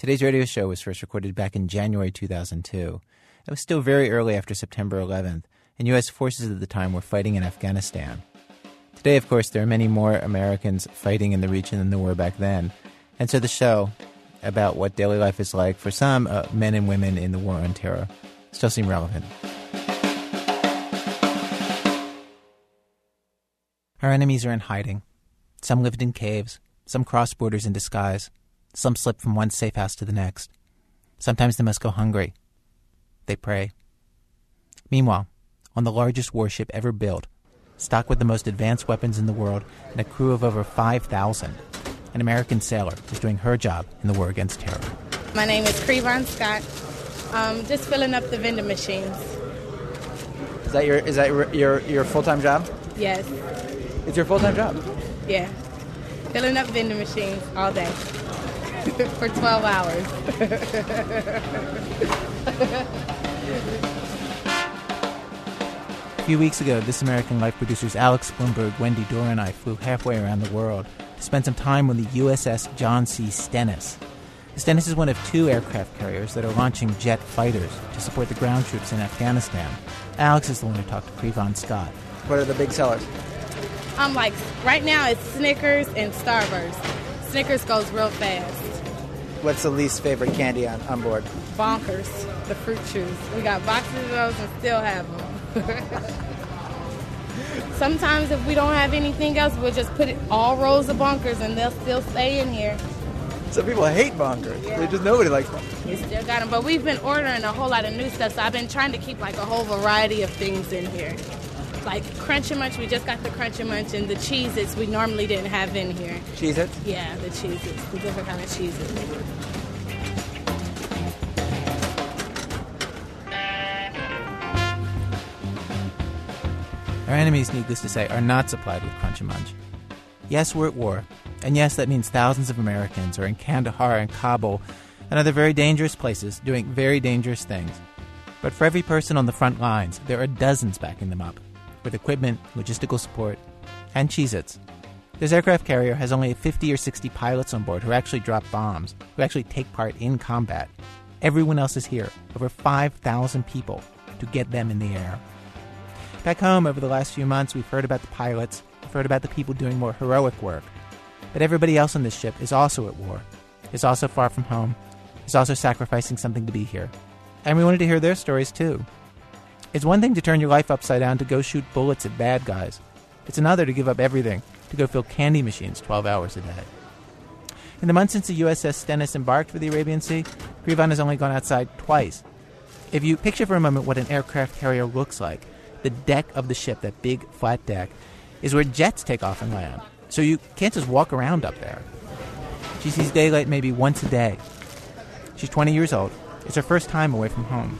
Today's radio show was first recorded back in January 2002. It was still very early after September 11th, and U.S. forces at the time were fighting in Afghanistan. Today, of course, there are many more Americans fighting in the region than there were back then, and so the show about what daily life is like for some uh, men and women in the war on terror still seem relevant. Our enemies are in hiding. Some lived in caves, some crossed borders in disguise, some slip from one safe house to the next. Sometimes they must go hungry. They pray. Meanwhile, on the largest warship ever built, stocked with the most advanced weapons in the world, and a crew of over 5,000. An American sailor is doing her job in the war against terror. My name is Crevon Scott. Um, just filling up the vending machines. Is that your is that your your, your full time job? Yes. It's your full time job. Yeah. Filling up vending machines all day for 12 hours. A few weeks ago, This American Life producers Alex Blumberg, Wendy Dorr, and I flew halfway around the world to spend some time on the USS John C. Stennis. The Stennis is one of two aircraft carriers that are launching jet fighters to support the ground troops in Afghanistan. Alex is the one who talked to Crevon Scott. What are the big sellers? I'm like, right now it's Snickers and Starburst. Snickers goes real fast. What's the least favorite candy on, on board? Bonkers, the fruit chews. We got boxes of those and still have them. Sometimes if we don't have anything else, we'll just put it all rolls of bonkers and they'll still stay in here. Some people hate bonkers. Yeah. They just nobody likes bonkers. We still got them, but we've been ordering a whole lot of new stuff, so I've been trying to keep like a whole variety of things in here. Like Crunch and Munch, we just got the Crunch and Munch, and the Cheez-Its we normally didn't have in here. Cheez It? Yeah, the Cheez-Its, the different kind of Cheez-Its. Our enemies, needless to say, are not supplied with Crunch and Munch. Yes, we're at war, and yes, that means thousands of Americans are in Kandahar and Kabul and other very dangerous places doing very dangerous things. But for every person on the front lines, there are dozens backing them up with equipment, logistical support, and Cheez Its. This aircraft carrier has only 50 or 60 pilots on board who actually drop bombs, who actually take part in combat. Everyone else is here, over 5,000 people, to get them in the air. Back home, over the last few months, we've heard about the pilots, we've heard about the people doing more heroic work. But everybody else on this ship is also at war, is also far from home, is also sacrificing something to be here. And we wanted to hear their stories too. It's one thing to turn your life upside down to go shoot bullets at bad guys. It's another to give up everything to go fill candy machines 12 hours a day. In the months since the USS Stennis embarked for the Arabian Sea, Crevon has only gone outside twice. If you picture for a moment what an aircraft carrier looks like, the deck of the ship, that big flat deck, is where jets take off and land. So you can't just walk around up there. She sees daylight maybe once a day. She's 20 years old. It's her first time away from home.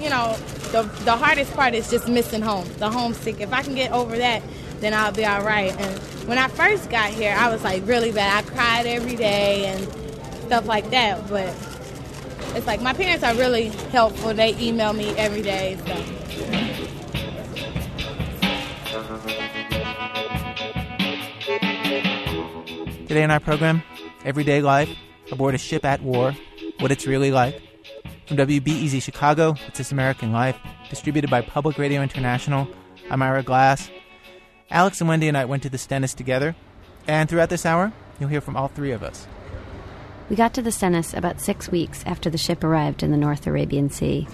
You know, the, the hardest part is just missing home, the homesick. If I can get over that, then I'll be all right. And when I first got here, I was like really bad. I cried every day and stuff like that. But it's like my parents are really helpful. They email me every day. So. Today in our program, Everyday Life, aboard a ship at war, what it's really like. From WBEZ Chicago, it's This American Life, distributed by Public Radio International. I'm Ira Glass. Alex and Wendy and I went to the Stennis together, and throughout this hour, you'll hear from all three of us. We got to the Stennis about six weeks after the ship arrived in the North Arabian Sea.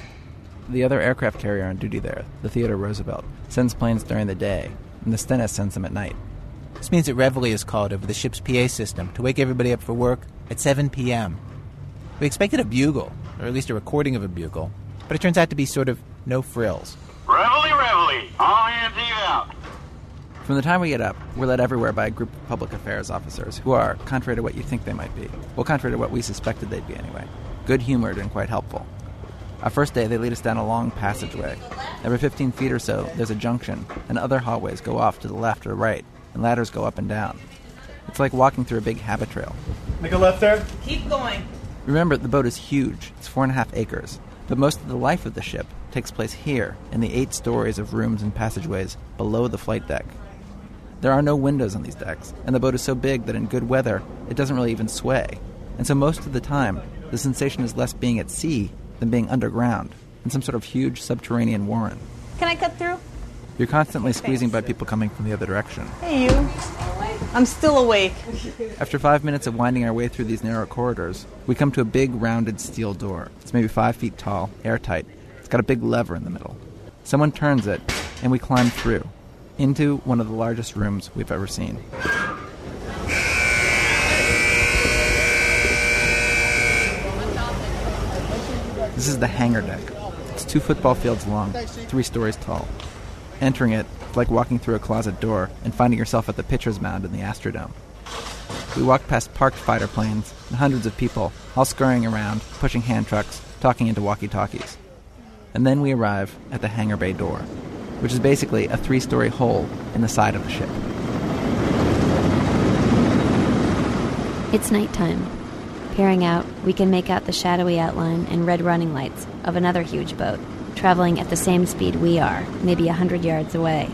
The other aircraft carrier on duty there, the Theodore Roosevelt, sends planes during the day, and the Stennis sends them at night. This means that Reveille is called over the ship's PA system to wake everybody up for work at 7 p.m. We expected a bugle, or at least a recording of a bugle, but it turns out to be sort of no frills. Reveille, reveille, all hands eve out. From the time we get up, we're led everywhere by a group of public affairs officers who are, contrary to what you think they might be, well, contrary to what we suspected they'd be anyway, good humored and quite helpful. Our first day, they lead us down a long passageway. Every 15 feet or so, there's a junction, and other hallways go off to the left or right, and ladders go up and down. It's like walking through a big Habitrail. Make a left there. Keep going. Remember, the boat is huge. It's four and a half acres. But most of the life of the ship takes place here, in the eight stories of rooms and passageways below the flight deck. There are no windows on these decks, and the boat is so big that in good weather, it doesn't really even sway. And so most of the time, the sensation is less being at sea than being underground in some sort of huge subterranean warren. Can I cut through? You're constantly squeezing by people coming from the other direction. Hey, you. I'm still awake. After five minutes of winding our way through these narrow corridors, we come to a big rounded steel door. It's maybe five feet tall, airtight. It's got a big lever in the middle. Someone turns it, and we climb through into one of the largest rooms we've ever seen. This is the hangar deck. It's two football fields long, three stories tall. Entering it like walking through a closet door and finding yourself at the pitcher's mound in the Astrodome. We walk past parked fighter planes and hundreds of people, all scurrying around, pushing hand trucks, talking into walkie talkies. And then we arrive at the hangar bay door, which is basically a three story hole in the side of the ship. It's nighttime. Peering out, we can make out the shadowy outline and red running lights of another huge boat, traveling at the same speed we are, maybe a hundred yards away.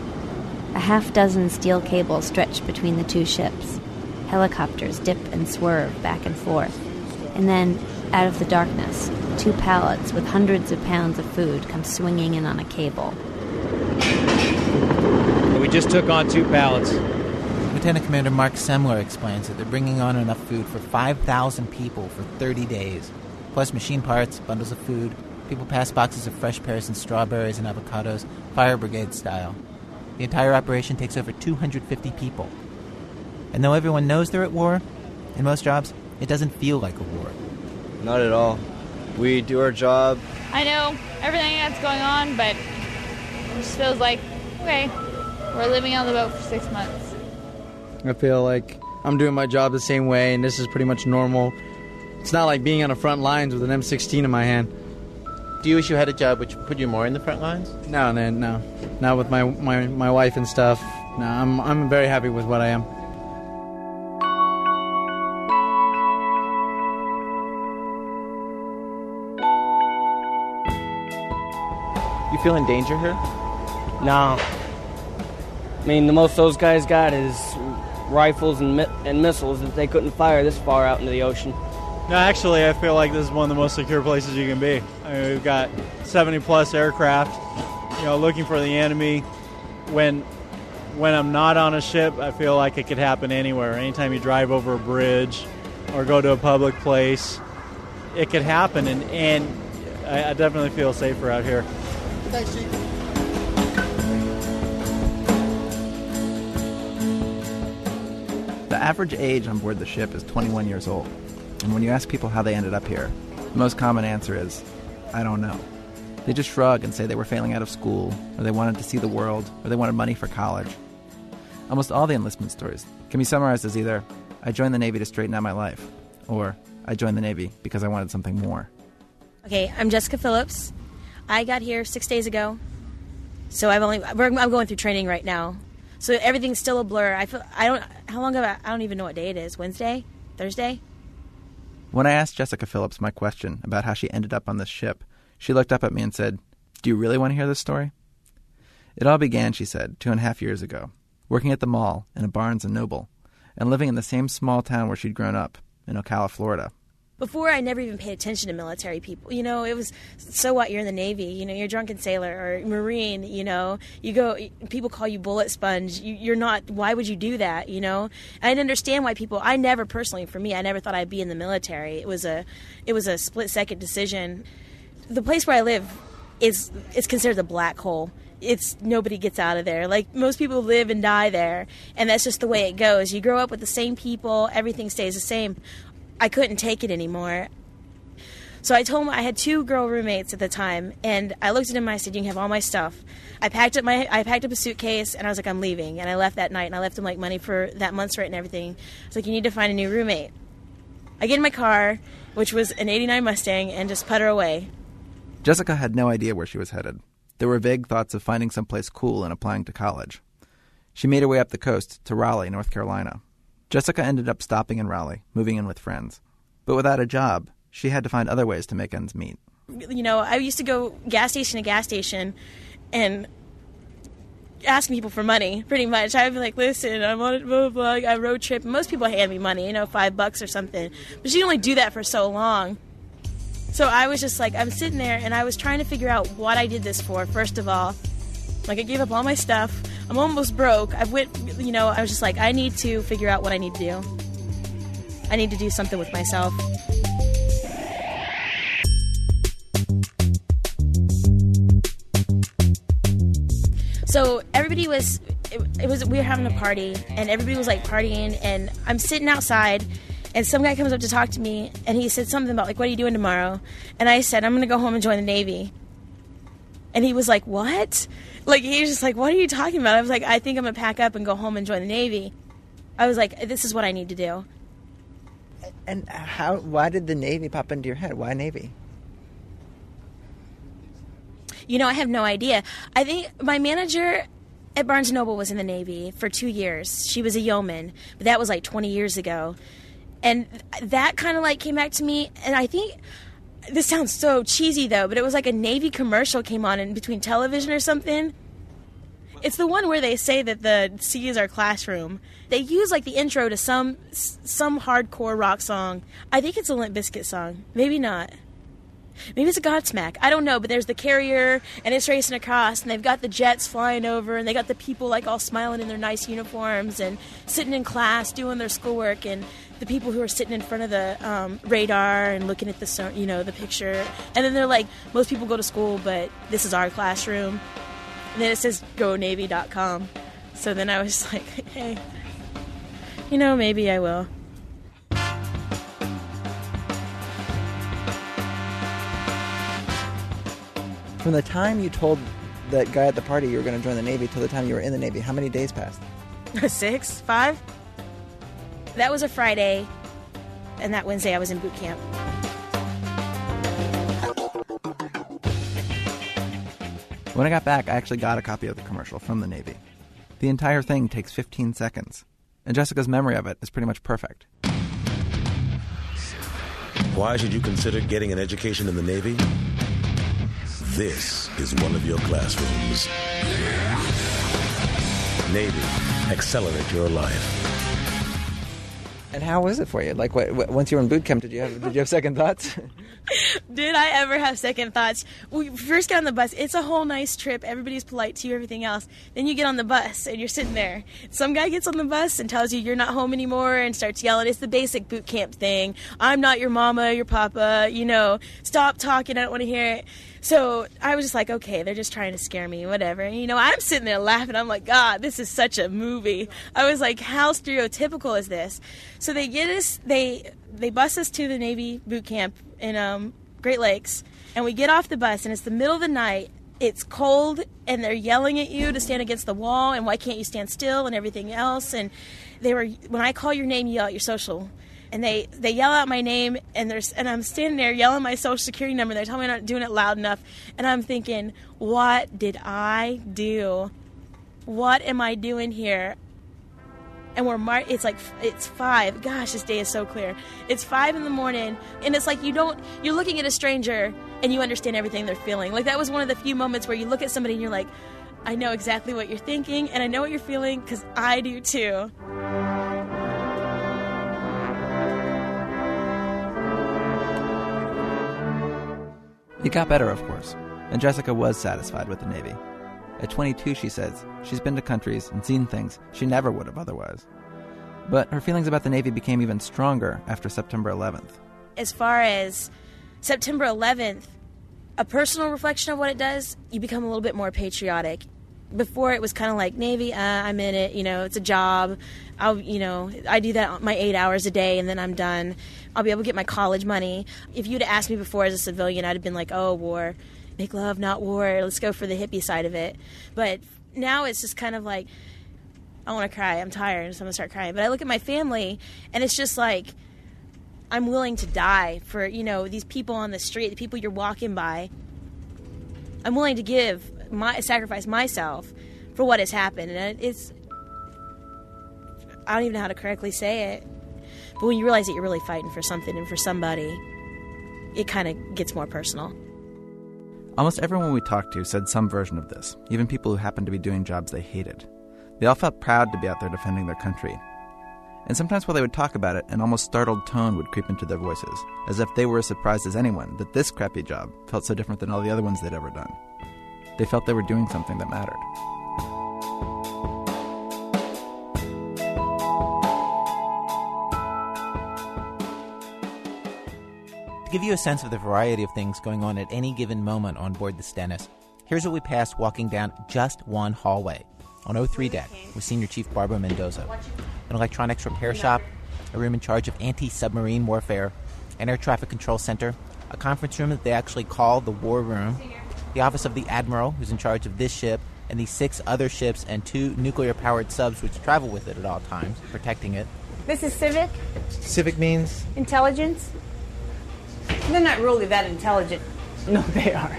A half dozen steel cables stretch between the two ships. Helicopters dip and swerve back and forth. And then, out of the darkness, two pallets with hundreds of pounds of food come swinging in on a cable. We just took on two pallets. Lieutenant Commander Mark Semler explains that they're bringing on enough food for 5,000 people for 30 days, plus machine parts, bundles of food. People pass boxes of fresh pears and strawberries and avocados, fire brigade style. The entire operation takes over 250 people. And though everyone knows they're at war, in most jobs, it doesn't feel like a war. Not at all. We do our job. I know everything that's going on, but it just feels like, okay, we're living on the boat for six months. I feel like I'm doing my job the same way, and this is pretty much normal. It's not like being on the front lines with an M16 in my hand. Do you wish you had a job which put you more in the front lines? No, no, no. Not with my, my, my wife and stuff. No, I'm, I'm very happy with what I am. You feel in danger here? No. I mean, the most those guys got is rifles and, mi- and missiles that they couldn't fire this far out into the ocean. No, actually, I feel like this is one of the most secure places you can be. I mean, we've got 70 plus aircraft, you know, looking for the enemy. When when I'm not on a ship, I feel like it could happen anywhere. Anytime you drive over a bridge or go to a public place, it could happen, and, and I, I definitely feel safer out here. Thanks, Chief. The average age on board the ship is 21 years old. And when you ask people how they ended up here, the most common answer is, I don't know. They just shrug and say they were failing out of school, or they wanted to see the world, or they wanted money for college. Almost all the enlistment stories can be summarized as either, I joined the Navy to straighten out my life, or I joined the Navy because I wanted something more. Okay, I'm Jessica Phillips. I got here six days ago, so I've only I'm going through training right now. So everything's still a blur. I feel I don't how long have I, I don't even know what day it is. Wednesday, Thursday. When I asked Jessica Phillips my question about how she ended up on this ship, she looked up at me and said, Do you really want to hear this story? It all began, she said, two and a half years ago, working at the mall in a Barnes and Noble, and living in the same small town where she'd grown up, in Ocala, Florida. Before I never even paid attention to military people. You know, it was so what you're in the Navy. You know, you're a drunken sailor or Marine. You know, you go. People call you bullet sponge. You, you're not. Why would you do that? You know, I didn't understand why people. I never personally, for me, I never thought I'd be in the military. It was a, it was a split second decision. The place where I live is is considered a black hole it's nobody gets out of there. Like most people live and die there, and that's just the way it goes. You grow up with the same people, everything stays the same. I couldn't take it anymore. So I told him I had two girl roommates at the time, and I looked at him I said, "You can have all my stuff." I packed up my I packed up a suitcase and I was like, "I'm leaving," and I left that night and I left him like money for that month's rent and everything. I was like, "You need to find a new roommate." I get in my car, which was an '89 Mustang, and just putter away. Jessica had no idea where she was headed. There were vague thoughts of finding someplace cool and applying to college. She made her way up the coast to Raleigh, North Carolina. Jessica ended up stopping in Raleigh, moving in with friends. But without a job, she had to find other ways to make ends meet. You know, I used to go gas station to gas station and asking people for money, pretty much. I'd be like, listen, I'm on a blah, blah, I road trip. Most people hand me money, you know, five bucks or something. But you can only do that for so long. So I was just like, I'm sitting there and I was trying to figure out what I did this for, first of all. Like, I gave up all my stuff. I'm almost broke. I went, you know, I was just like, I need to figure out what I need to do. I need to do something with myself. So everybody was, it, it was, we were having a party and everybody was like partying and I'm sitting outside and some guy comes up to talk to me and he said something about like what are you doing tomorrow and i said i'm to go home and join the navy and he was like what like he's just like what are you talking about i was like i think i'm going to pack up and go home and join the navy i was like this is what i need to do And how? Why did the Navy pop into your head? Why Navy? you know i have no idea i think my manager at barnes noble was in the navy for two years she was a yeoman but that was like 20 years ago and that kind of like came back to me and i think this sounds so cheesy though but it was like a navy commercial came on in between television or something. It's the one where they say that the sea is our classroom. They use like the intro to some some hardcore rock song. I think it's a Limp Bizkit song. Maybe not. Maybe it's a Godsmack. I don't know, but there's the carrier and it's racing across, and they've got the jets flying over, and they got the people like all smiling in their nice uniforms and sitting in class doing their schoolwork, and the people who are sitting in front of the um, radar and looking at the you know the picture, and then they're like, most people go to school, but this is our classroom, and then it says GoNavy.com. So then I was like, hey, you know, maybe I will. From the time you told that guy at the party you were going to join the Navy till the time you were in the Navy, how many days passed? Six, five. That was a Friday, and that Wednesday I was in boot camp. When I got back, I actually got a copy of the commercial from the Navy. The entire thing takes 15 seconds, and Jessica's memory of it is pretty much perfect. Why should you consider getting an education in the Navy? This is one of your classrooms. Navy, accelerate your life. And how was it for you? Like, what, what, once you were in boot camp, did you have did you have second thoughts? Did I ever have second thoughts? We first get on the bus. It's a whole nice trip. Everybody's polite to you, everything else. Then you get on the bus and you're sitting there. Some guy gets on the bus and tells you you're not home anymore and starts yelling. It's the basic boot camp thing. I'm not your mama, your papa. You know, stop talking. I don't want to hear it. So I was just like, okay, they're just trying to scare me, whatever. And, you know, I'm sitting there laughing. I'm like, God, this is such a movie. I was like, how stereotypical is this? So they get us, they they bus us to the Navy boot camp in um, Great Lakes, and we get off the bus, and it's the middle of the night. It's cold, and they're yelling at you to stand against the wall, and why can't you stand still, and everything else. And they were, when I call your name, you yell out your social and they they yell out my name and there's and I'm standing there yelling my social security number. They're telling me I'm not doing it loud enough, and I'm thinking, what did I do? What am I doing here? And we're mar- it's like it's five. Gosh, this day is so clear. It's five in the morning, and it's like you don't. You're looking at a stranger and you understand everything they're feeling. Like that was one of the few moments where you look at somebody and you're like, I know exactly what you're thinking, and I know what you're feeling because I do too. It got better, of course, and Jessica was satisfied with the Navy. At 22, she says, she's been to countries and seen things she never would have otherwise. But her feelings about the Navy became even stronger after September 11th. As far as September 11th, a personal reflection of what it does, you become a little bit more patriotic. Before it was kind of like Navy, uh, I'm in it, you know, it's a job. I'll, you know, I do that my eight hours a day and then I'm done. I'll be able to get my college money. If you'd asked me before as a civilian, I'd have been like, oh, war. Make love, not war. Let's go for the hippie side of it. But now it's just kind of like, I want to cry. I'm tired, so I'm going to start crying. But I look at my family and it's just like, I'm willing to die for, you know, these people on the street, the people you're walking by. I'm willing to give my sacrifice myself for what has happened. And it's I don't even know how to correctly say it. But when you realize that you're really fighting for something and for somebody, it kind of gets more personal. Almost everyone we talked to said some version of this, even people who happened to be doing jobs they hated. They all felt proud to be out there defending their country. And sometimes while they would talk about it, an almost startled tone would creep into their voices, as if they were as surprised as anyone that this crappy job felt so different than all the other ones they'd ever done. They felt they were doing something that mattered. Give you a sense of the variety of things going on at any given moment on board the Stennis, here's what we passed walking down just one hallway on 03 deck with Senior Chief Barbara Mendoza. An electronics repair shop, a room in charge of anti submarine warfare, an air traffic control center, a conference room that they actually call the War Room, the office of the Admiral, who's in charge of this ship, and the six other ships and two nuclear powered subs which travel with it at all times, protecting it. This is CVIC CVIC means Intelligence. They're not really that intelligent. No, they are.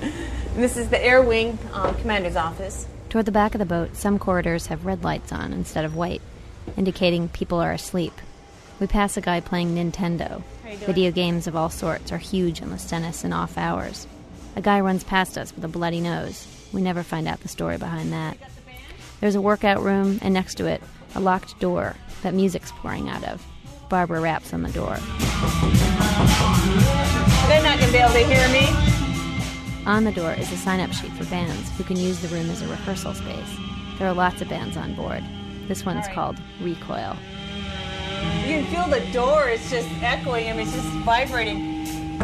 And this is the Air Wing um, Commander's office. Toward the back of the boat, some corridors have red lights on instead of white, indicating people are asleep. We pass a guy playing Nintendo. Video games of all sorts are huge on the Stennis in off hours. A guy runs past us with a bloody nose. We never find out the story behind that. There's a workout room, and next to it, a locked door that music's pouring out of. Barbara raps on the door. They're not going to be able to hear me. On the door is a sign up sheet for bands who can use the room as a rehearsal space. There are lots of bands on board. This one's called Recoil. You can feel the door. It's just echoing. I mean, it's just vibrating.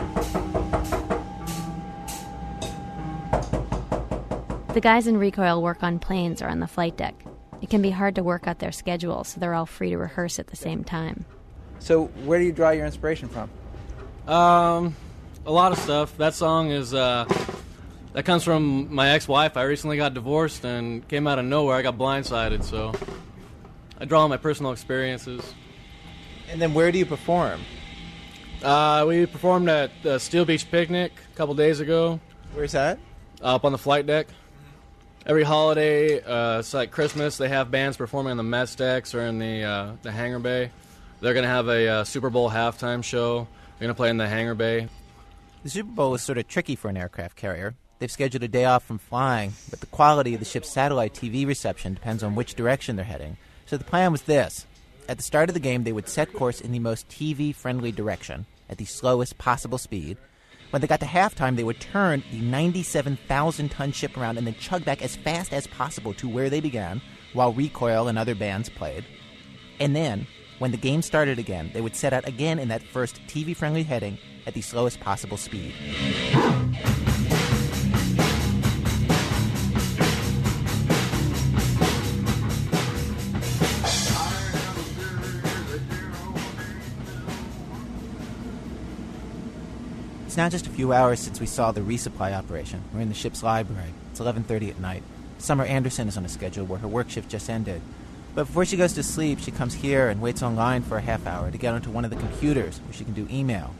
The guys in Recoil work on planes or on the flight deck. It can be hard to work out their schedule, so they're all free to rehearse at the same time. So, where do you draw your inspiration from? Um, a lot of stuff. That song is uh, that comes from my ex-wife. I recently got divorced and came out of nowhere. I got blindsided, so I draw on my personal experiences. And then where do you perform? Uh, we performed at the Steel Beach Picnic a couple days ago. Where's that? Up on the flight deck. Every holiday, uh, it's like Christmas, they have bands performing on the mess decks or in the uh, the hangar bay. They're going to have a uh, Super Bowl halftime show. They're going to play in the hangar bay. The Super Bowl is sort of tricky for an aircraft carrier. They've scheduled a day off from flying, but the quality of the ship's satellite TV reception depends on which direction they're heading. So the plan was this. At the start of the game, they would set course in the most TV friendly direction, at the slowest possible speed. When they got to halftime, they would turn the 97,000 ton ship around and then chug back as fast as possible to where they began, while Recoil and other bands played. And then, when the game started again, they would set out again in that first TV friendly heading at the slowest possible speed. It's now just a few hours since we saw the resupply operation. We're in the ship's library. It's 11:30 at night. Summer Anderson is on a schedule where her work shift just ended. But before she goes to sleep, she comes here and waits online for a half hour to get onto one of the computers where she can do email.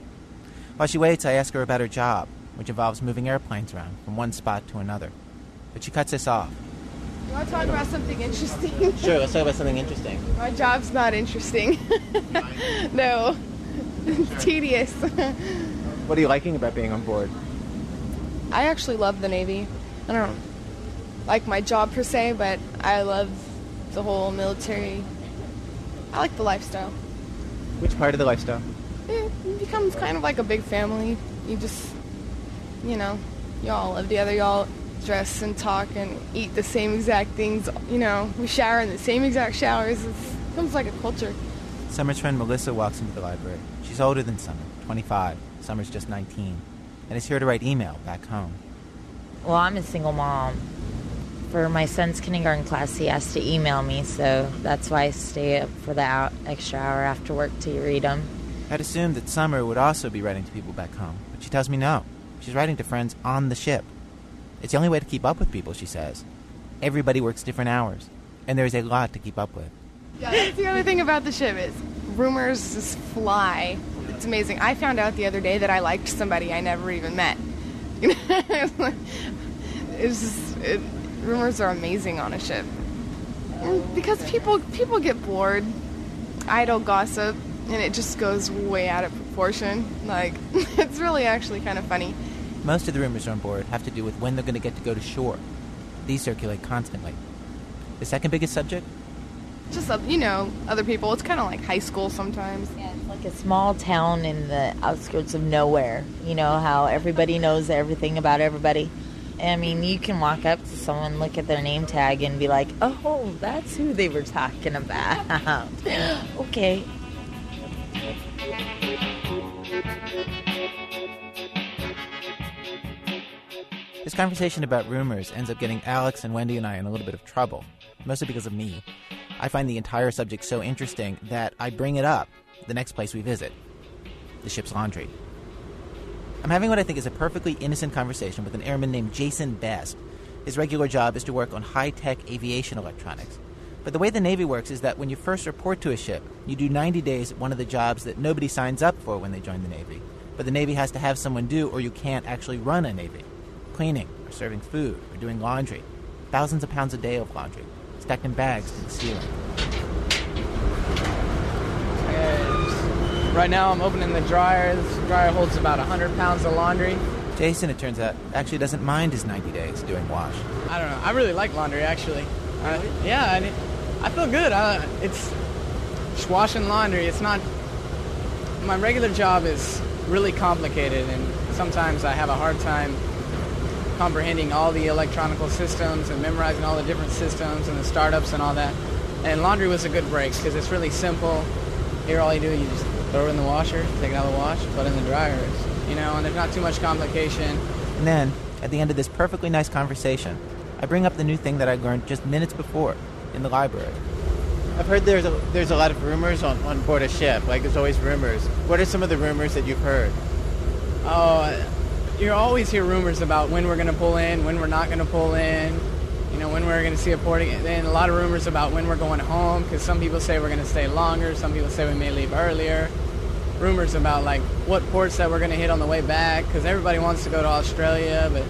While she waits, I ask her about her job, which involves moving airplanes around from one spot to another. But she cuts us off. You want to talk about something interesting? Sure, let's talk about something interesting. My job's not interesting. no. It's tedious. What are you liking about being on board? I actually love the Navy. I don't like my job per se, but I love the whole military. I like the lifestyle. Which part of the lifestyle? It becomes kind of like a big family. You just, you know, you all live together. You all dress and talk and eat the same exact things. You know, we shower in the same exact showers. It's, it becomes like a culture. Summer's friend Melissa walks into the library. She's older than Summer, 25. Summer's just 19, and is here to write email back home. Well, I'm a single mom. For my son's kindergarten class, he has to email me, so that's why I stay up for the out, extra hour after work to read them. I'd assumed that Summer would also be writing to people back home, but she tells me no. She's writing to friends on the ship. It's the only way to keep up with people, she says. Everybody works different hours, and there's a lot to keep up with. Yeah, that's the other thing about the ship is rumors just fly. It's amazing. I found out the other day that I liked somebody I never even met. You know, it's just it, rumors are amazing on a ship because people people get bored, idle gossip, and it just goes way out of proportion. Like it's really actually kind of funny. Most of the rumors on board have to do with when they're going to get to go to shore. These circulate constantly. The second biggest subject? just uh, you know other people. It's kind of like high school sometimes. Yeah, it's like a small town in the outskirts of nowhere. You know how everybody knows everything about everybody. I mean, you can walk up to someone, look at their name tag, and be like, "Oh, that's who they were talking about." okay. This conversation about rumors ends up getting Alex and Wendy and I in a little bit of trouble, mostly because of me. I find the entire subject so interesting that I bring it up the next place we visit the ship's laundry. I'm having what I think is a perfectly innocent conversation with an airman named Jason Best. His regular job is to work on high tech aviation electronics. But the way the Navy works is that when you first report to a ship, you do 90 days at one of the jobs that nobody signs up for when they join the Navy. But the Navy has to have someone do, or you can't actually run a Navy cleaning, or serving food, or doing laundry. Thousands of pounds a day of laundry, stacked in bags to the ceiling. Right now, I'm opening the dryer. This dryer holds about 100 pounds of laundry. Jason, it turns out, actually doesn't mind his 90 days doing wash. I don't know. I really like laundry, actually. Uh, yeah, I, I feel good. It's just washing laundry. It's not. My regular job is really complicated, and sometimes I have a hard time comprehending all the electronical systems and memorizing all the different systems and the startups and all that. And laundry was a good break because it's really simple. Here, all you do, you just throw it in the washer, take it out of the wash, put it in the dryers. You know, and there's not too much complication. And then, at the end of this perfectly nice conversation, I bring up the new thing that I learned just minutes before in the library. I've heard there's a, there's a lot of rumors on, on board a ship. Like there's always rumors. What are some of the rumors that you've heard? Oh, you always hear rumors about when we're going to pull in, when we're not going to pull in, you know, when we're going to see a porting. And a lot of rumors about when we're going home, because some people say we're going to stay longer, some people say we may leave earlier. Rumors about like what ports that we're going to hit on the way back, because everybody wants to go to Australia, but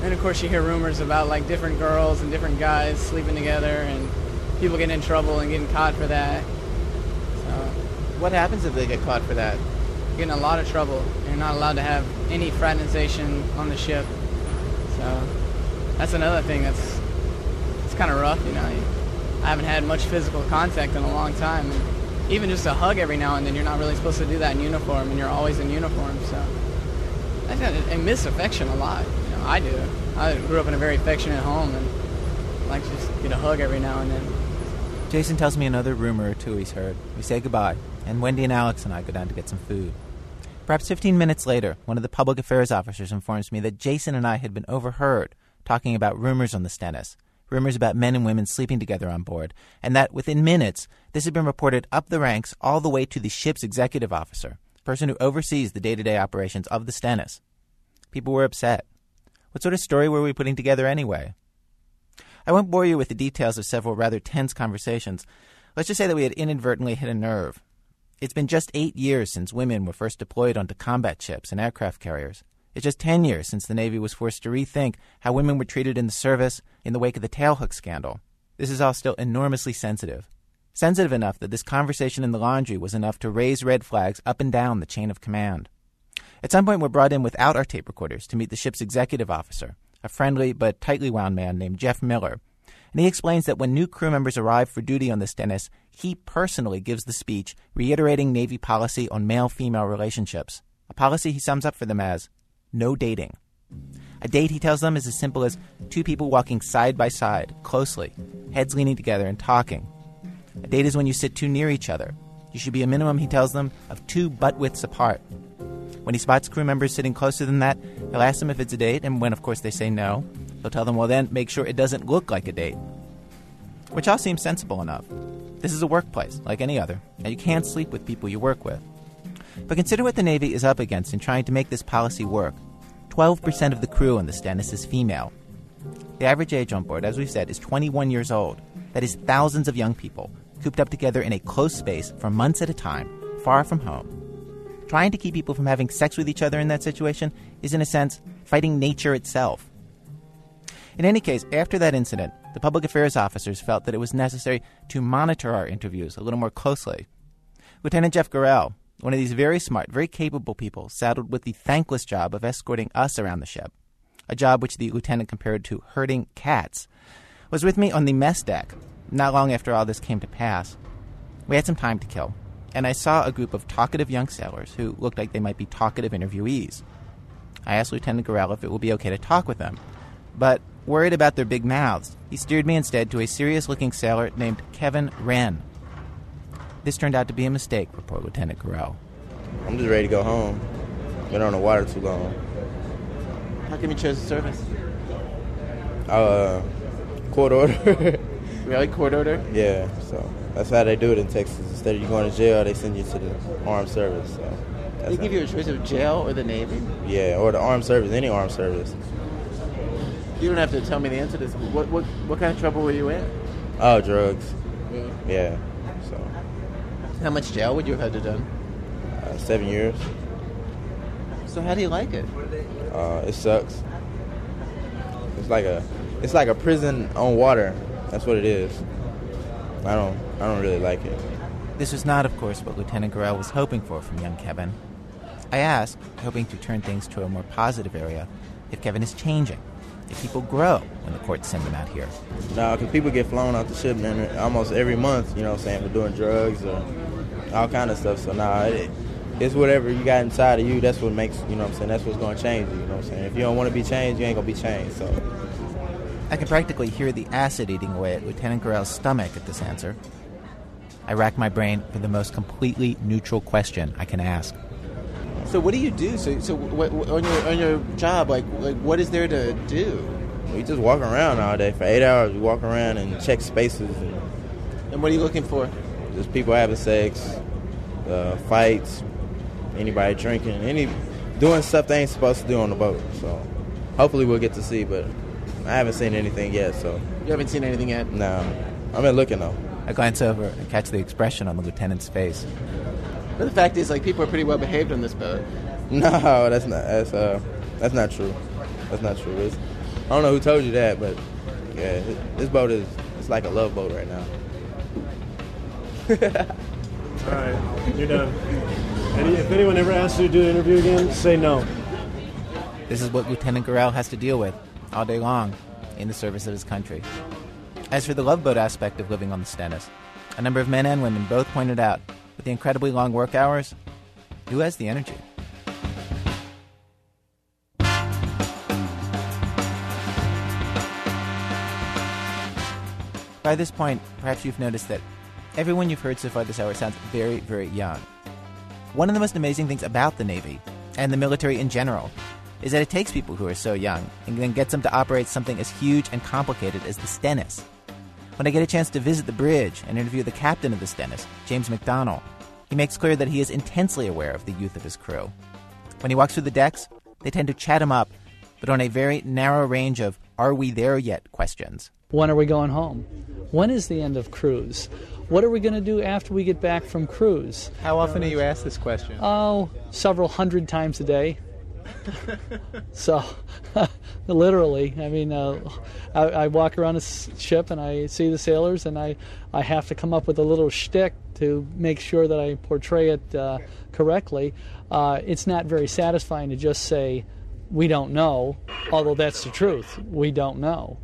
then of course you hear rumors about like different girls and different guys sleeping together, and people getting in trouble and getting caught for that. So, what happens if they get caught for that? Get in a lot of trouble. You're not allowed to have any fraternization on the ship. So that's another thing that's kind of rough, you know. I haven't had much physical contact in a long time. And even just a hug every now and then, you're not really supposed to do that in uniform, and you're always in uniform. So I, I miss affection a lot. You know, I do. I grew up in a very affectionate home, and I like to just get a hug every now and then. Jason tells me another rumor or two he's heard. We say goodbye, and Wendy and Alex and I go down to get some food. Perhaps 15 minutes later, one of the public affairs officers informs me that Jason and I had been overheard talking about rumors on the Stennis, rumors about men and women sleeping together on board, and that within minutes, this had been reported up the ranks all the way to the ship's executive officer, person who oversees the day to day operations of the Stennis. People were upset. What sort of story were we putting together anyway? I won't bore you with the details of several rather tense conversations. Let's just say that we had inadvertently hit a nerve. It's been just eight years since women were first deployed onto combat ships and aircraft carriers. It's just 10 years since the Navy was forced to rethink how women were treated in the service in the wake of the tailhook scandal. This is all still enormously sensitive. Sensitive enough that this conversation in the laundry was enough to raise red flags up and down the chain of command. At some point, we're brought in without our tape recorders to meet the ship's executive officer, a friendly but tightly wound man named Jeff Miller, and he explains that when new crew members arrive for duty on the Stennis, he personally gives the speech reiterating Navy policy on male female relationships, a policy he sums up for them as no dating. A date, he tells them, is as simple as two people walking side by side, closely, heads leaning together and talking. A date is when you sit too near each other. You should be a minimum, he tells them, of two butt widths apart. When he spots crew members sitting closer than that, he'll ask them if it's a date, and when, of course, they say no, he'll tell them, well, then make sure it doesn't look like a date. Which all seems sensible enough. This is a workplace, like any other, and you can't sleep with people you work with. But consider what the Navy is up against in trying to make this policy work. 12% of the crew on the Stennis is female. The average age on board, as we've said, is 21 years old. That is thousands of young people cooped up together in a close space for months at a time, far from home. Trying to keep people from having sex with each other in that situation is, in a sense, fighting nature itself. In any case, after that incident, the public affairs officers felt that it was necessary to monitor our interviews a little more closely. Lieutenant Jeff Gorell, one of these very smart, very capable people, saddled with the thankless job of escorting us around the ship, a job which the lieutenant compared to herding cats, was with me on the mess deck. Not long after all this came to pass, we had some time to kill, and I saw a group of talkative young sailors who looked like they might be talkative interviewees. I asked Lieutenant Gorell if it would be okay to talk with them, but worried about their big mouths, he steered me instead to a serious looking sailor named Kevin Wren. This turned out to be a mistake for poor Lieutenant Gorell. I'm just ready to go home. Been on the water too long. How come you chose the service? Uh, court order. really, court order? Yeah, so that's how they do it in Texas. Instead of you going to jail, they send you to the armed service. So They give you a choice of jail or the Navy. yeah, or the armed service, any armed service. You don't have to tell me the answer to this. What what what kind of trouble were you in? Oh, drugs. Really? Yeah, so How much jail would you have had to done? uh, seven years. So how do you like it? Uh, it sucks. It's like a, it's like a prison on water. That's what it is. I don't, I don't really like it. This was not, of course, what Lieutenant Gorell was hoping for from young Kevin. I asked, hoping to turn things to a more positive area, if Kevin is changing, people grow when the courts send them out here. No, because people get flown out the ship man, almost every month. You know, what I'm saying for doing drugs or all kind of stuff. So nah, it, it's whatever you got inside of you. That's what makes you know. what I'm saying that's what's going to change you. You know, what I'm saying if you don't want to be changed, you ain't gonna be changed. So I can practically hear the acid eating away at Lieutenant Gorell's stomach at this answer. I rack my brain for the most completely neutral question I can ask. So what do you do? So so what, what- on your on your job, like like what is there to do? we just walk around all day for eight hours. We walk around and check spaces and. And what are you looking for? Just people having sex, uh, fights, anybody drinking, any doing stuff they ain't supposed to do on the boat. So hopefully we'll get to see, but I haven't seen anything yet. So You haven't seen anything yet. no, I've been looking though. I glance over and catch the expression on the lieutenant's face. But the fact is, like people are pretty well behaved on this boat. No, that's not that's uh that's not true. That's not true. It's, I don't know who told you that, but yeah, this boat is it's like a love boat right now. All right, you're done. Any, if anyone ever asks you to do an interview again, say no. This is what Lieutenant Gorell has to deal with all day long in the service of his country. As for the love boat aspect of living on the Stennis, a number of men and women both pointed out with the incredibly long work hours, who has the energy? By this point, perhaps you've noticed that everyone you've heard so far this hour sounds very, very young. One of the most amazing things about the Navy, and the military in general, is that it takes people who are so young and then gets them to operate something as huge and complicated as the Stennis. When I get a chance to visit the bridge and interview the captain of the Stennis, James McDonnell, he makes clear that he is intensely aware of the youth of his crew. When he walks through the decks, they tend to chat him up, but on a very narrow range of are we there yet questions. When are we going home? When is the end of cruise? What are we going to do after we get back from cruise? How often are you asked this question? Oh, several hundred times a day. So, literally, I mean, uh, I, I walk around a ship and I see the sailors, and I, I have to come up with a little shtick to make sure that I portray it uh, correctly. Uh, it's not very satisfying to just say, we don't know, although that's the truth. We don't know.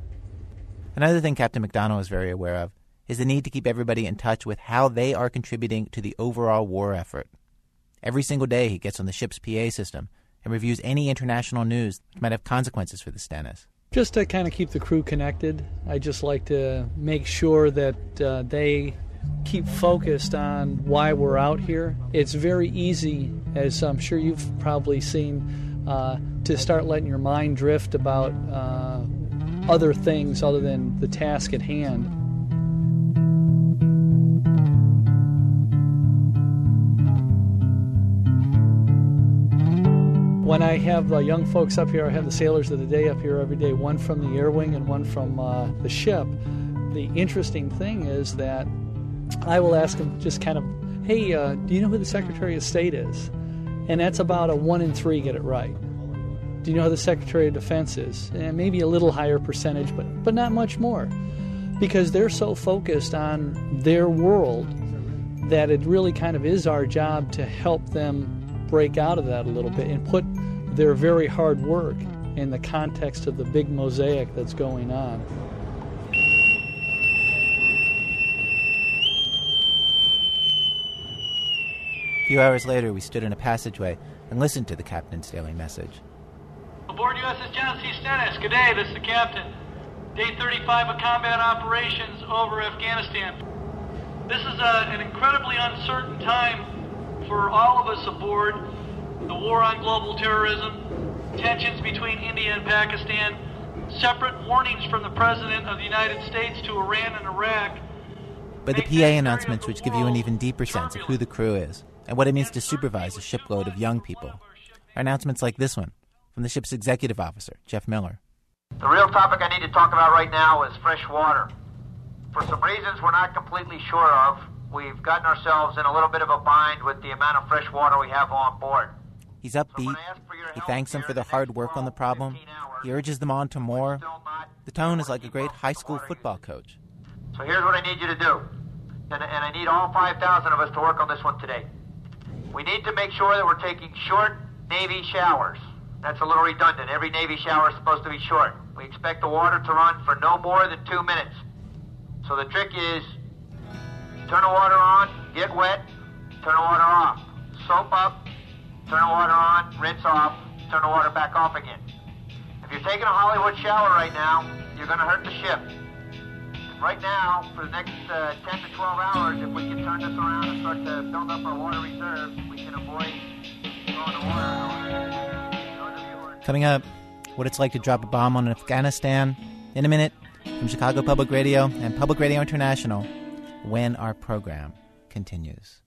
Another thing Captain McDonnell is very aware of is the need to keep everybody in touch with how they are contributing to the overall war effort. Every single day, he gets on the ship's PA system and reviews any international news that might have consequences for the Stennis. Just to kind of keep the crew connected, I just like to make sure that uh, they keep focused on why we're out here. It's very easy, as I'm sure you've probably seen, uh, to start letting your mind drift about uh, other things other than the task at hand. When I have uh, young folks up here, I have the sailors of the day up here every day, one from the air wing and one from uh, the ship. The interesting thing is that I will ask them just kind of, hey, uh, do you know who the Secretary of State is? And that's about a one in three get it right. Do you know who the Secretary of Defense is? And maybe a little higher percentage, but, but not much more. Because they're so focused on their world that it really kind of is our job to help them break out of that a little bit and put their very hard work in the context of the big mosaic that's going on. A few hours later, we stood in a passageway and listened to the captain's daily message. Aboard USS John C. Stennis. Good day. This is the captain. Day 35 of combat operations over Afghanistan. This is a, an incredibly uncertain time for all of us aboard. The war on global terrorism, tensions between India and Pakistan, separate warnings from the President of the United States to Iran and Iraq. But the PA announcements, which give you an even deeper sense of who the crew is and what it means to supervise a shipload of young people, are announcements like this one from the ship's executive officer, Jeff Miller. The real topic I need to talk about right now is fresh water. For some reasons we're not completely sure of, we've gotten ourselves in a little bit of a bind with the amount of fresh water we have on board. He's upbeat. He thanks them for their hard work on the problem. He urges them on to more. The tone is like a great high school football coach. So here's what I need you to do. And, and I need all 5,000 of us to work on this one today. We need to make sure that we're taking short Navy showers. That's a little redundant. Every Navy shower is supposed to be short. We expect the water to run for no more than two minutes. So the trick is turn the water on, get wet, turn the water off. Soap up, turn the water on, rinse off, turn the water back off again. If you're taking a Hollywood shower right now, you're going to hurt the ship. Right now, for the next uh, 10 to 12 hours, if we can turn this around and start to build up our water reserves, we can avoid throwing the water Coming up, what it's like to drop a bomb on Afghanistan. In a minute, from Chicago Public Radio and Public Radio International, when our program continues.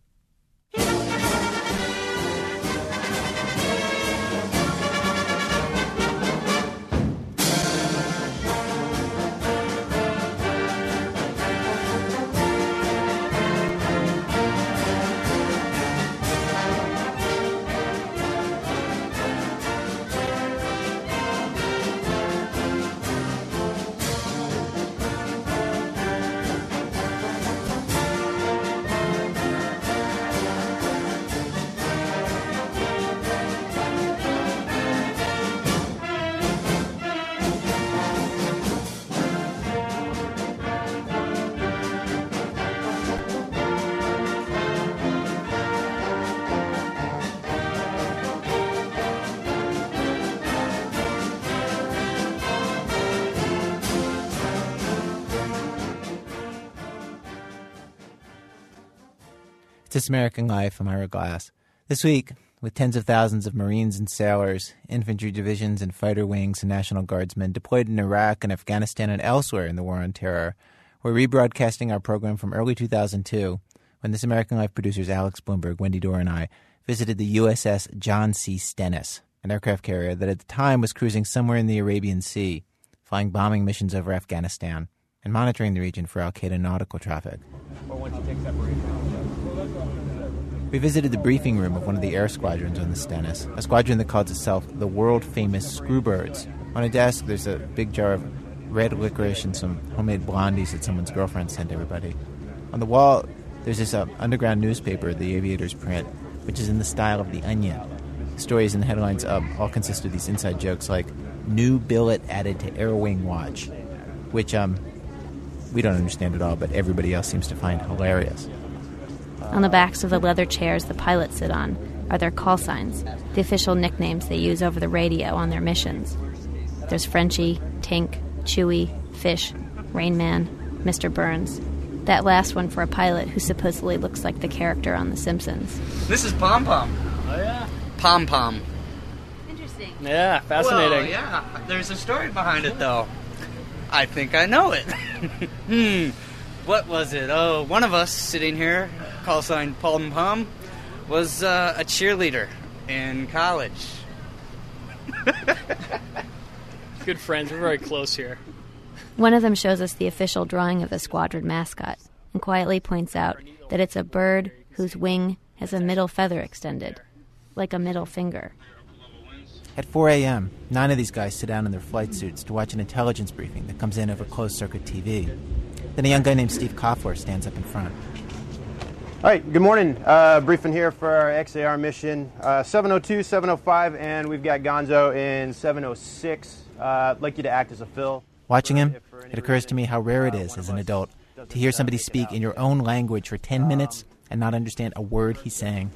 American Life. I'm Ira Glass. This week, with tens of thousands of Marines and sailors, infantry divisions and fighter wings and National Guardsmen deployed in Iraq and Afghanistan and elsewhere in the War on Terror, we're rebroadcasting our program from early 2002 when This American Life producers Alex Blumberg, Wendy Dorr, and I visited the USS John C. Stennis, an aircraft carrier that at the time was cruising somewhere in the Arabian Sea, flying bombing missions over Afghanistan and monitoring the region for Al Qaeda nautical traffic. Or once you take separation. We visited the briefing room of one of the air squadrons on the Stennis, a squadron that calls itself the world famous Screwbirds. On a desk, there's a big jar of red licorice and some homemade blondies that someone's girlfriend sent everybody. On the wall, there's this uh, underground newspaper, the Aviators print, which is in the style of The Onion. The stories and headlines um, all consist of these inside jokes like "New billet added to Air Wing Watch," which um, we don't understand at all, but everybody else seems to find hilarious. On the backs of the leather chairs the pilots sit on are their call signs, the official nicknames they use over the radio on their missions. There's Frenchie, Tink, Chewy, Fish, Rain Man, Mr. Burns. That last one for a pilot who supposedly looks like the character on The Simpsons. This is Pom Pom. Oh, yeah? Pom Pom. Interesting. Yeah, fascinating. Well, yeah, there's a story behind it, though. I think I know it. hmm. What was it? Oh, one of us sitting here, call sign Pom Pom, was uh, a cheerleader in college. Good friends. We're very close here. One of them shows us the official drawing of the squadron mascot and quietly points out that it's a bird whose wing has a middle feather extended, like a middle finger. At 4 a.m., nine of these guys sit down in their flight suits to watch an intelligence briefing that comes in over closed circuit TV. Then a young guy named Steve Koffler stands up in front. All right, good morning. Uh, briefing here for our XAR mission uh, 702, 705, and we've got Gonzo in 706. Uh, I'd like you to act as a fill. Watching him, it occurs to me how rare it is as an adult to hear somebody speak in your own language for 10 minutes and not understand a word he's saying.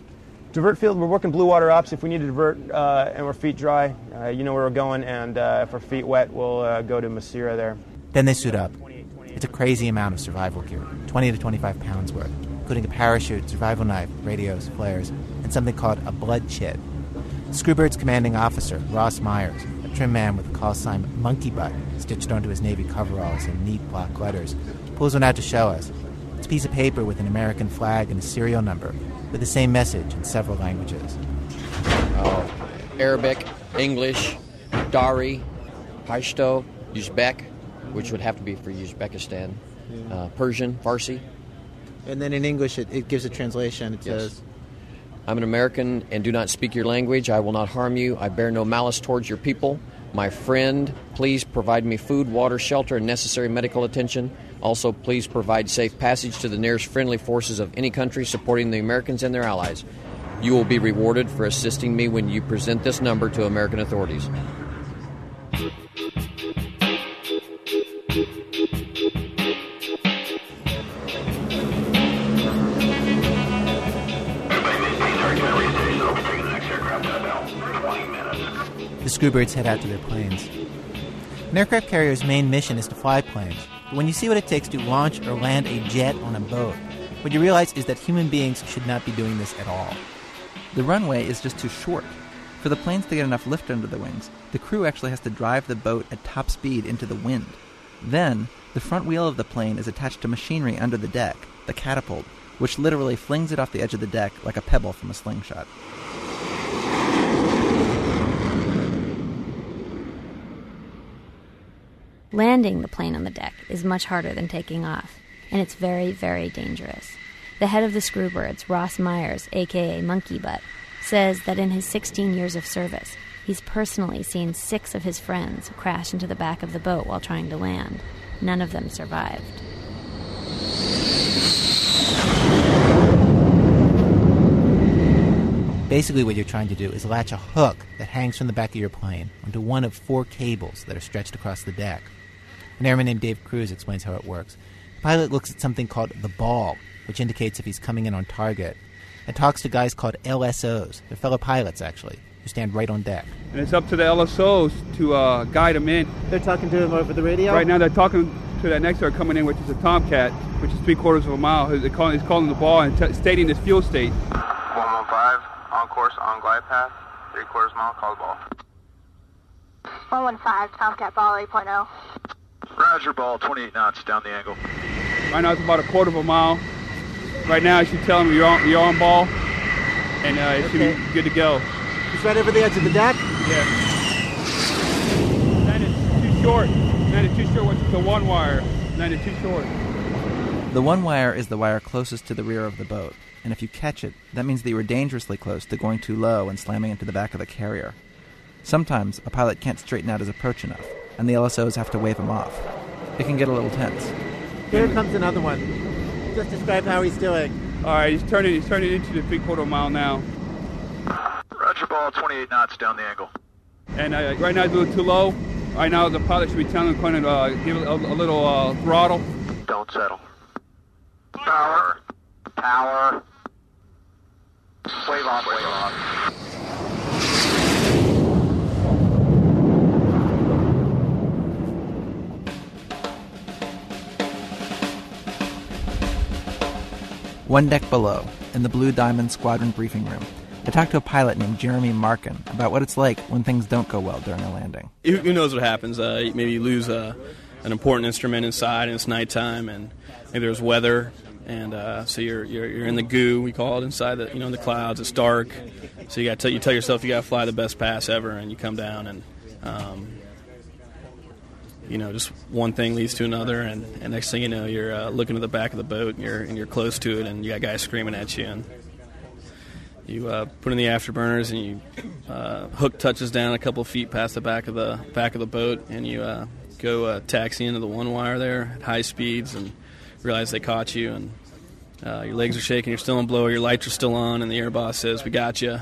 divert field. We're working blue water ops. If we need to divert uh, and we're feet dry, uh, you know where we're going. And uh, if our feet wet, we'll uh, go to Masira there. Then they suit up. It's a crazy amount of survival gear 20 to 25 pounds worth, including a parachute, survival knife, radios, flares, and something called a blood chit. Screwbird's commanding officer, Ross Myers, a trim man with the call sign Monkey Butt stitched onto his Navy coveralls in neat block letters, pulls one out to show us. It's a piece of paper with an American flag and a serial number, with the same message in several languages. uh, Arabic, English, Dari, Pashto, Uzbek, which would have to be for Uzbekistan, uh, Persian, Farsi. And then in English, it, it gives a translation. It Yes. says, I'm an American and do not speak your language. I will not harm you. I bear no malice towards your people. My friend, please provide me food, water, shelter, and necessary medical attention. Also, please provide safe passage to the nearest friendly forces of any country supporting the Americans and their allies. You will be rewarded for assisting me when you present this number to American authorities. Screwbirds head out to their planes. An aircraft carrier's main mission is to fly planes, but when you see what it takes to launch or land a jet on a boat, what you realize is that human beings should not be doing this at all. The runway is just too short. For the planes to get enough lift under the wings, the crew actually has to drive the boat at top speed into the wind. Then, the front wheel of the plane is attached to machinery under the deck, the catapult, which literally flings it off the edge of the deck like a pebble from a slingshot. Landing the plane on the deck is much harder than taking off, and it's very, very dangerous. The head of the Screwbirds, Ross Myers, aka Monkey Butt, says that in his 16 years of service, he's personally seen six of his friends crash into the back of the boat while trying to land. None of them survived. Basically, what you're trying to do is latch a hook that hangs from the back of your plane onto one of four cables that are stretched across the deck. An airman named Dave Cruz explains how it works. The pilot looks at something called the ball, which indicates if he's coming in on target, and talks to guys called LSOs. They're fellow pilots, actually, who stand right on deck. and it's up to the LSOs to uh, guide them in. They're talking to him over the radio? Right now, they're talking to that next guy coming in, which is a Tomcat, which is three quarters of a mile. He's calling, he's calling the ball and t- stating his fuel state. 115, on course, on glide path, three quarters mile, call the ball. 115, Tomcat Ball 8.0. Roger, ball, 28 knots, down the angle. Right now, it's about a quarter of a mile. Right now, I should tell him you're on, you're on ball, and uh, it should be good to go. It's right over the edge of the deck? Yeah. That is too short. That is too short, which is the one wire. That is too short. The one wire is the wire closest to the rear of the boat, and if you catch it, that means that you were dangerously close to going too low and slamming into the back of the carrier. Sometimes a pilot can't straighten out his approach enough, and the LSOs have to wave him off. It can get a little tense. Here comes another one. Just describe how he's doing. All right, he's turning. He's turning into the three quarter mile now. Roger, ball, 28 knots, down the angle. And uh, right now, it's a little too low. Right now, the pilot should be telling him kind of uh, give it a, a little uh, throttle. Don't settle. Power. Power. Wave off, wave off. One deck below, in the Blue Diamond Squadron briefing room, I talked to a pilot named Jeremy Markin about what it's like when things don't go well during a landing. who knows what happens? Uh, maybe you lose uh, an important instrument inside, and it's nighttime, and maybe there's weather, and uh, so you're, you're you're in the goo. We call it inside the you know in the clouds. It's dark, so you got you tell yourself you got to fly the best pass ever, and you come down and. Um, you know, just one thing leads to another, and, and next thing you know, you're uh, looking at the back of the boat, and you're and you're close to it, and you got guys screaming at you, and you uh, put in the afterburners, and you uh, hook touches down a couple feet past the back of the back of the boat, and you uh, go uh, taxi into the one wire there at high speeds, and realize they caught you, and uh, your legs are shaking, you're still in blow, your lights are still on, and the air boss says, "We got you.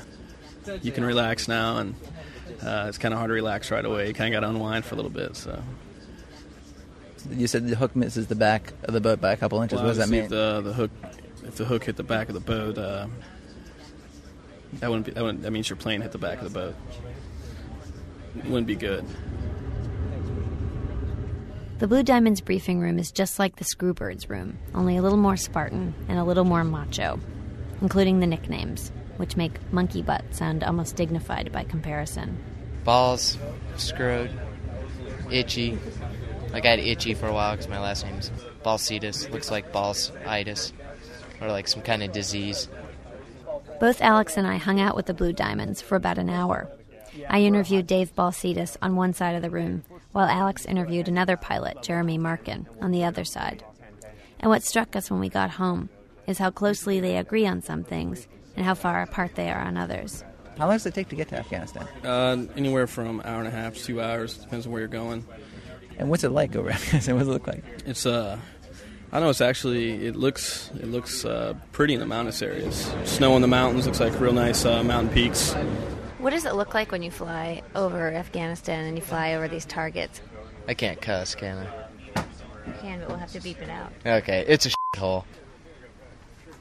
You can relax now." And it's kind of hard to relax right away. You kind of got to unwind for a little bit. So. You said the hook misses the back of the boat by a couple inches. Well, what does that mean? If the, the hook, if the hook hit the back of the boat, uh, that wouldn't be that, wouldn't, that means your plane hit the back of the boat. Wouldn't be good. The Blue Diamond's briefing room is just like the Screwbird's room, only a little more Spartan and a little more macho, including the nicknames, which make Monkey Butt sound almost dignified by comparison. Balls, screwed, itchy. Like I had itchy for a while because my last name's Balsitis. Looks like balls-itis, or like some kind of disease. Both Alex and I hung out with the Blue Diamonds for about an hour. I interviewed Dave Balsitis on one side of the room, while Alex interviewed another pilot, Jeremy Markin, on the other side. And what struck us when we got home is how closely they agree on some things and how far apart they are on others. How long does it take to get to Afghanistan? Uh, anywhere from hour and a half to two hours depends on where you're going. And what's it like over Afghanistan? What does it look like? It's uh, I know it's actually it looks it looks uh, pretty in the mountainous areas. Snow in the mountains looks like real nice uh, mountain peaks. What does it look like when you fly over Afghanistan and you fly over these targets? I can't cuss, can I? You can, but we'll have to beep it out. Okay, it's a hole.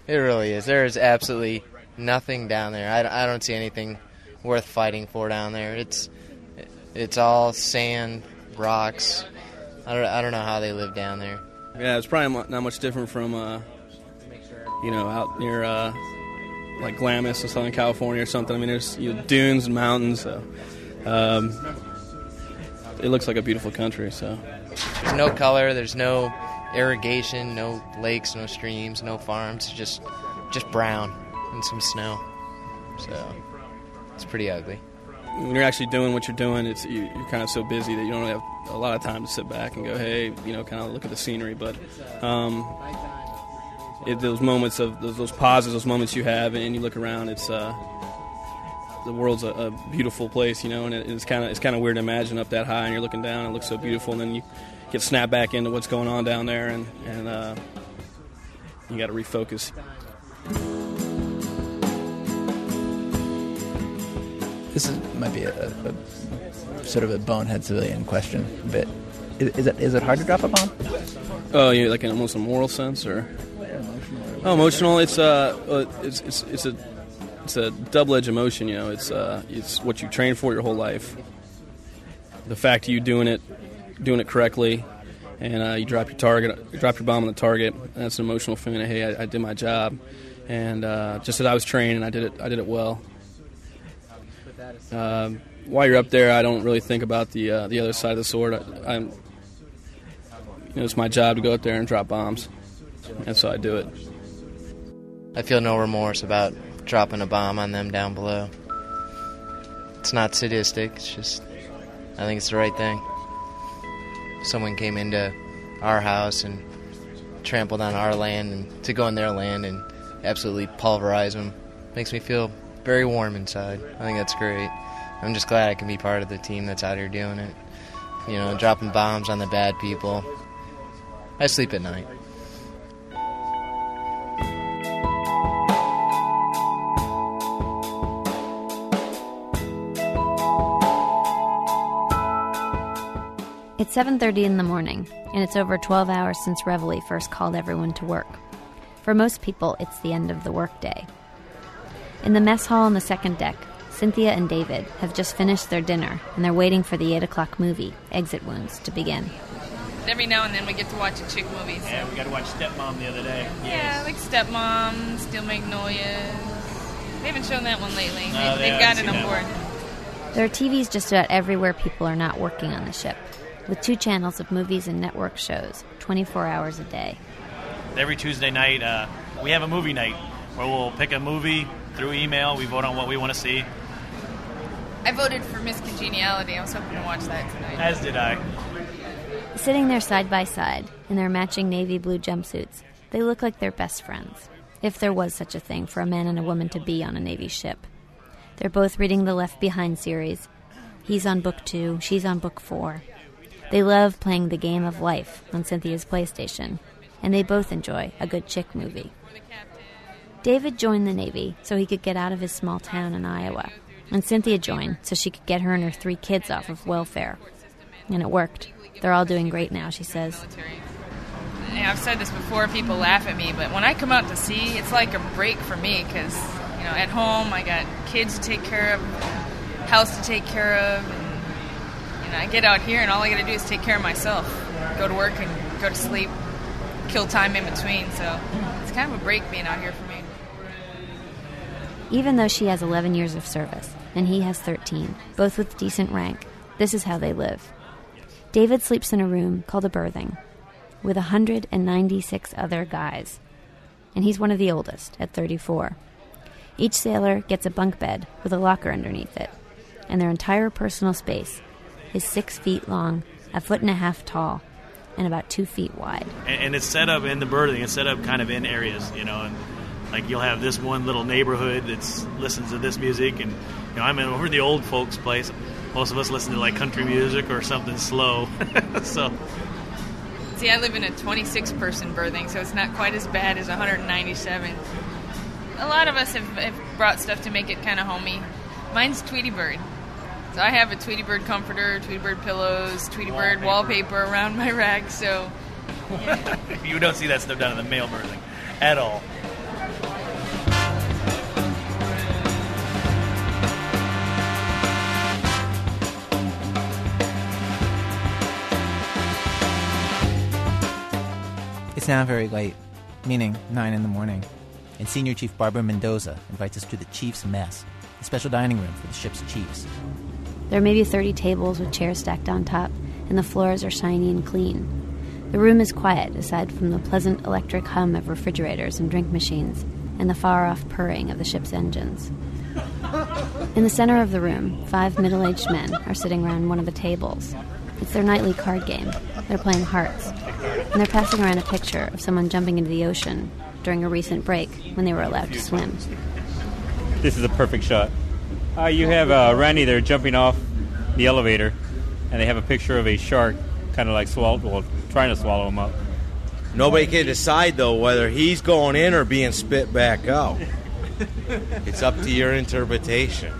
It really is. There is absolutely nothing down there. I, I don't see anything worth fighting for down there. It's it's all sand, rocks. I don't, I don't know how they live down there. Yeah, it's probably not much different from uh, you know out near uh, like Glamis in Southern California or something. I mean, there's you know, dunes and mountains. So um, it looks like a beautiful country. So There's no color. There's no irrigation. No lakes. No streams. No farms. Just just brown and some snow. So it's pretty ugly. When you're actually doing what you're doing, it's you, you're kind of so busy that you don't really have a lot of time to sit back and go, hey, you know, kind of look at the scenery. But um, it, those moments of those, those pauses, those moments you have, and you look around, it's uh, the world's a, a beautiful place, you know, and it, it's kind of it's kind of weird to imagine up that high and you're looking down, and it looks so beautiful, and then you get snapped back into what's going on down there, and and uh, you got to refocus. This is, might be a, a, a sort of a bonehead civilian question, but is, it is it hard to drop a bomb? Oh, you like in almost a moral sense, or oh, emotional? It's uh, uh, it's it's it's a it's a double-edged emotion. You know, it's uh, it's what you train for your whole life. The fact you doing it, doing it correctly, and uh, you drop your target, drop your bomb on the target. That's an emotional feeling. Hey, I, I did my job, and uh, just as I was trained, and I did it, I did it well. Um, while you're up there, I don't really think about the uh, the other side of the sword. I, I'm, you know, it's my job to go up there and drop bombs, and so I do it. I feel no remorse about dropping a bomb on them down below. It's not sadistic. It's just I think it's the right thing. Someone came into our house and trampled on our land and to go on their land and absolutely pulverize them makes me feel very warm inside. I think that's great. I'm just glad I can be part of the team that's out here doing it. You know, dropping bombs on the bad people. I sleep at night. It's 7:30 in the morning, and it's over 12 hours since Reveille first called everyone to work. For most people, it's the end of the workday. In the mess hall on the second deck, Cynthia and David have just finished their dinner, and they're waiting for the 8 o'clock movie, Exit Wounds, to begin. Every now and then we get to watch a chick movie. So. Yeah, we got to watch Stepmom the other day. Yeah, like Stepmom, Steel Magnolias. They haven't shown that one lately. No, they, they have got it on board. There are TVs just about everywhere people are not working on the ship, with two channels of movies and network shows, 24 hours a day. Every Tuesday night, uh, we have a movie night where we'll pick a movie through email. We vote on what we want to see. I voted for Miss Congeniality. I was hoping to watch that tonight. As did I. Sitting there side by side in their matching navy blue jumpsuits, they look like they're best friends, if there was such a thing for a man and a woman to be on a Navy ship. They're both reading the Left Behind series. He's on book two, she's on book four. They love playing the game of life on Cynthia's PlayStation, and they both enjoy a good chick movie. David joined the Navy so he could get out of his small town in Iowa, and Cynthia joined so she could get her and her three kids off of welfare. And it worked. They're all doing great now, she says. Yeah, I've said this before. People laugh at me, but when I come out to sea, it's like a break for me because You know, at home I got kids to take care of, house to take care of, and you know, I get out here and all I got to do is take care of myself. Go to work and go to sleep, kill time in between. So it's kind of a break being out here for me. Even though she has 11 years of service and he has 13, both with decent rank, this is how they live. David sleeps in a room called a berthing with 196 other guys, and he's one of the oldest at 34. Each sailor gets a bunk bed with a locker underneath it, and their entire personal space is six feet long, a foot and a half tall, and about two feet wide. and, it's set up in the berthing. It's set up kind of in areas, you know, and like you'll have this one little neighborhood that listens to this music, and you know, I'm in over the old folks' place. Most of us listen to like country music or something slow, so See, I live in a 26 person berthing so it's not quite as bad as 197. A lot of us have, have brought stuff to make it kind of homey. Mine's Tweety Bird. So I have a Tweety Bird comforter, Tweety Bird pillows, Tweety Bird wallpaper around my rack, so you don't see that stuff down in the male berthing at all. Now very late, meaning 9 in the morning, and Senior Chief Barbara Mendoza invites us to the Chief's Mess, the special dining room for the ship's chiefs. There are maybe 30 tables with chairs stacked on top, and the floors are shiny and clean. The room is quiet, aside from the pleasant electric hum of refrigerators and drink machines, and the far off purring of the ship's engines. In the center of the room, five middle aged men are sitting around one of the tables. It's their nightly card game. They're playing hearts. And they're passing around a picture of someone jumping into the ocean during a recent break when they were allowed to swim. This is a perfect shot. Uh, you have uh, Randy there jumping off the elevator, and they have a picture of a shark kind of like swallow, well, trying to swallow him up. Nobody can decide though whether he's going in or being spit back out. it's up to your interpretation.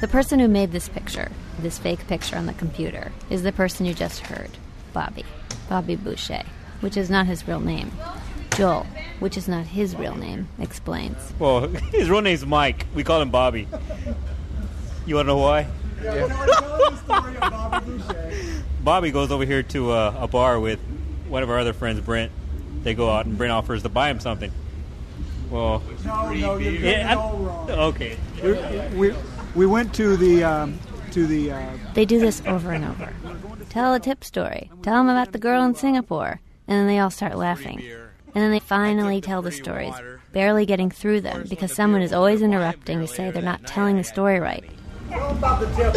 The person who made this picture, this fake picture on the computer, is the person you just heard Bobby. Bobby Boucher, which is not his real name. Joel, which is not his real name, explains. Well, his real name's Mike. We call him Bobby. You want to know why? Bobby goes over here to uh, a bar with one of our other friends, Brent. They go out and Brent offers to buy him something. Well, No, no, you're Yeah, all wrong. okay. We, we, we went to the um, to the uh, They do this over and over. Tell a tip story. Tell them about the girl in Singapore. And then they all start laughing. And then they finally tell the stories, barely getting through them because someone is always interrupting to say they're not telling the story right. Tell about the tip.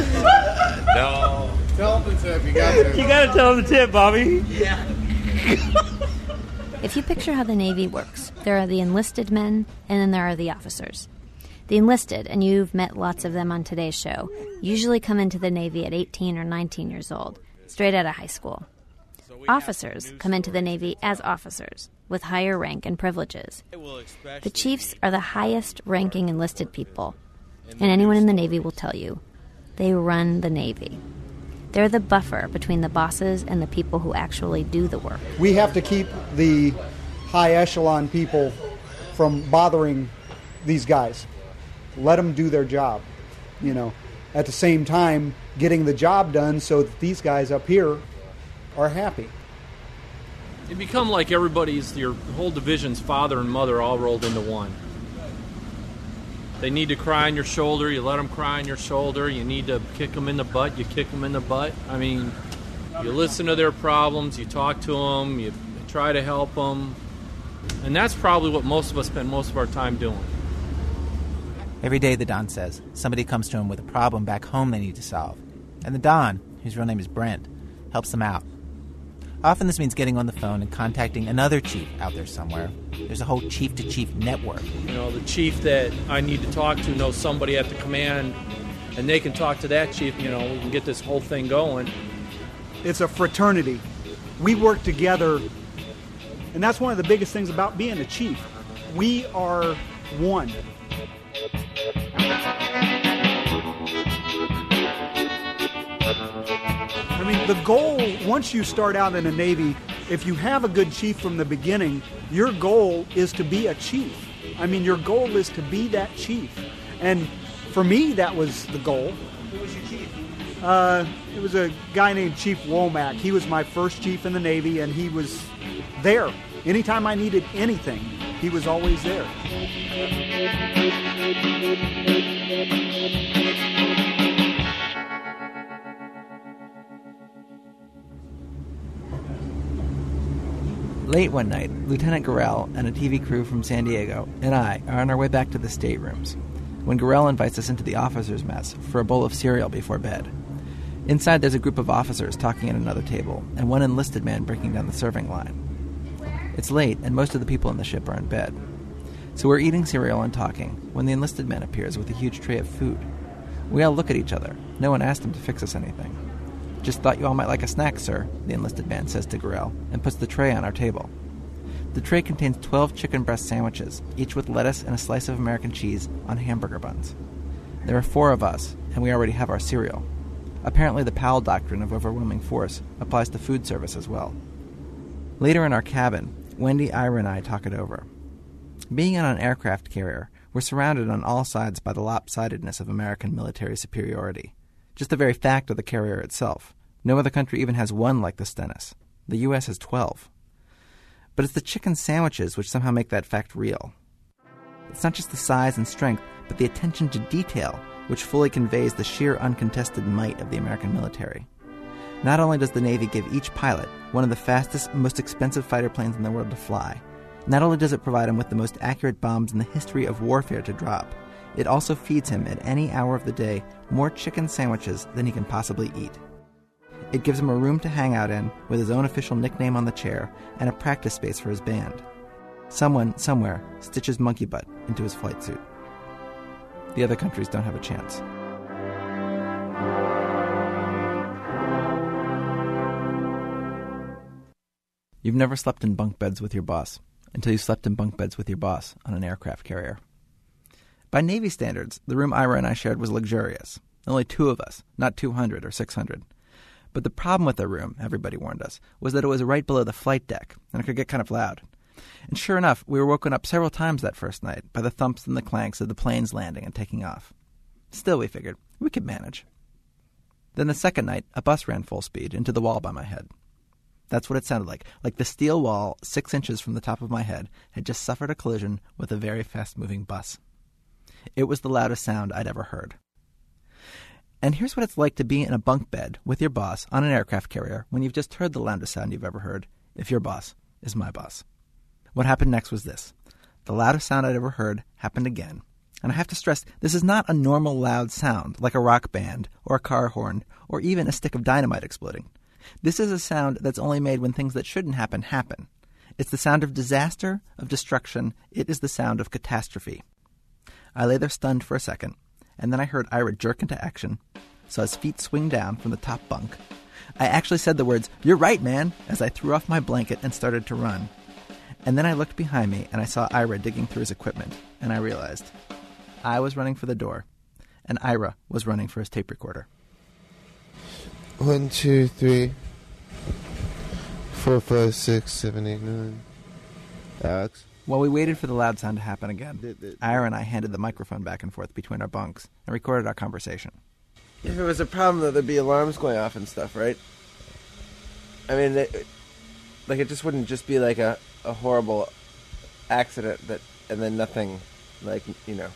No. Tell them the tip. You got to. You gotta tell him the tip, Bobby. Yeah. If you picture how the Navy works, there are the enlisted men and then there are the officers. The enlisted, and you've met lots of them on today's show, usually come into the Navy at 18 or 19 years old, straight out of high school. Officers come into the Navy as officers, with higher rank and privileges. The chiefs are the highest ranking enlisted people, and anyone in the Navy will tell you they run the Navy. They're the buffer between the bosses and the people who actually do the work. We have to keep the high echelon people from bothering these guys. Let them do their job. You know, at the same time, getting the job done so that these guys up here are happy. You become like everybody's, your whole division's father and mother all rolled into one. They need to cry on your shoulder, you let them cry on your shoulder. You need to kick them in the butt, you kick them in the butt. I mean, you listen to their problems, you talk to them, you try to help them. And that's probably what most of us spend most of our time doing. Every day, the Don says, somebody comes to him with a problem back home they need to solve. And the Don, whose real name is Brent, helps them out. Often this means getting on the phone and contacting another chief out there somewhere. There's a whole chief to chief network. You know, the chief that I need to talk to knows somebody at the command, and they can talk to that chief. You know, we can get this whole thing going. It's a fraternity. We work together, and that's one of the biggest things about being a chief. We are one. Mean, the goal, once you start out in the Navy, if you have a good chief from the beginning, your goal is to be a chief. I mean, your goal is to be that chief. And for me, that was the goal. Who was your chief? Uh, it was a guy named Chief Womack. He was my first chief in the Navy, and he was there. Anytime I needed anything, he was always there. Late one night, Lieutenant Gorell and a TV crew from San Diego and I are on our way back to the staterooms when Gorell invites us into the officers' mess for a bowl of cereal before bed. Inside, there's a group of officers talking at another table and one enlisted man breaking down the serving line. It's late, and most of the people in the ship are in bed. So we're eating cereal and talking when the enlisted man appears with a huge tray of food. We all look at each other. No one asked him to fix us anything. Just thought you all might like a snack, sir, the enlisted man says to Gorell, and puts the tray on our table. The tray contains 12 chicken breast sandwiches, each with lettuce and a slice of American cheese on hamburger buns. There are four of us, and we already have our cereal. Apparently, the Powell doctrine of overwhelming force applies to food service as well. Later in our cabin, Wendy, Ira, and I talk it over. Being on an aircraft carrier, we're surrounded on all sides by the lopsidedness of American military superiority. Just the very fact of the carrier itself. No other country even has one like the Stennis. The U.S. has 12. But it's the chicken sandwiches which somehow make that fact real. It's not just the size and strength, but the attention to detail which fully conveys the sheer uncontested might of the American military. Not only does the Navy give each pilot one of the fastest, most expensive fighter planes in the world to fly, not only does it provide him with the most accurate bombs in the history of warfare to drop, it also feeds him at any hour of the day more chicken sandwiches than he can possibly eat. It gives him a room to hang out in with his own official nickname on the chair and a practice space for his band. Someone, somewhere, stitches monkey butt into his flight suit. The other countries don't have a chance. You've never slept in bunk beds with your boss until you slept in bunk beds with your boss on an aircraft carrier. By Navy standards, the room Ira and I shared was luxurious. Only two of us, not 200 or 600. But the problem with the room, everybody warned us, was that it was right below the flight deck, and it could get kind of loud. And sure enough, we were woken up several times that first night by the thumps and the clanks of the planes landing and taking off. Still, we figured, we could manage. Then the second night, a bus ran full speed into the wall by my head. That's what it sounded like. Like the steel wall, six inches from the top of my head, had just suffered a collision with a very fast moving bus. It was the loudest sound I'd ever heard. And here's what it's like to be in a bunk bed with your boss on an aircraft carrier when you've just heard the loudest sound you've ever heard, if your boss is my boss. What happened next was this the loudest sound I'd ever heard happened again. And I have to stress, this is not a normal loud sound like a rock band or a car horn or even a stick of dynamite exploding. This is a sound that's only made when things that shouldn't happen happen. It's the sound of disaster, of destruction. It is the sound of catastrophe. I lay there stunned for a second, and then I heard Ira jerk into action, saw his feet swing down from the top bunk. I actually said the words, You're right, man, as I threw off my blanket and started to run. And then I looked behind me and I saw Ira digging through his equipment, and I realized I was running for the door, and Ira was running for his tape recorder. One, two, three, four, five, six, seven, eight, nine. Alex? While we waited for the loud sound to happen again, Ira and I handed the microphone back and forth between our bunks and recorded our conversation. If it was a problem, though, there'd be alarms going off and stuff, right? I mean, it, like it just wouldn't just be like a, a horrible accident that, and then nothing, like you know,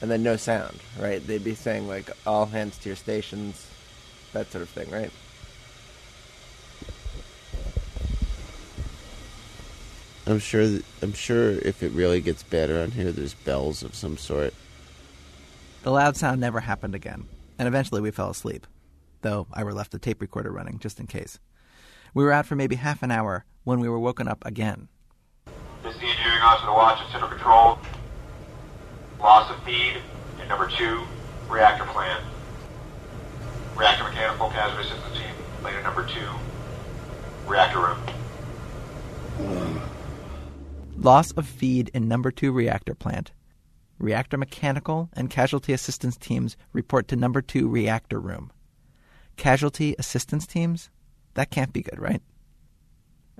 and then no sound, right? They'd be saying like all hands to your stations, that sort of thing, right? I'm sure. That, I'm sure if it really gets bad around here, there's bells of some sort. The loud sound never happened again, and eventually we fell asleep, though Ira left the tape recorder running just in case. We were out for maybe half an hour when we were woken up again. This is the engineering officer to watch at Center Control. Loss of feed in number two reactor plant. Reactor mechanical hazardous systems team, later number two, reactor room. Hmm. Loss of feed in number two reactor plant. Reactor mechanical and casualty assistance teams report to number two reactor room. Casualty assistance teams? That can't be good, right?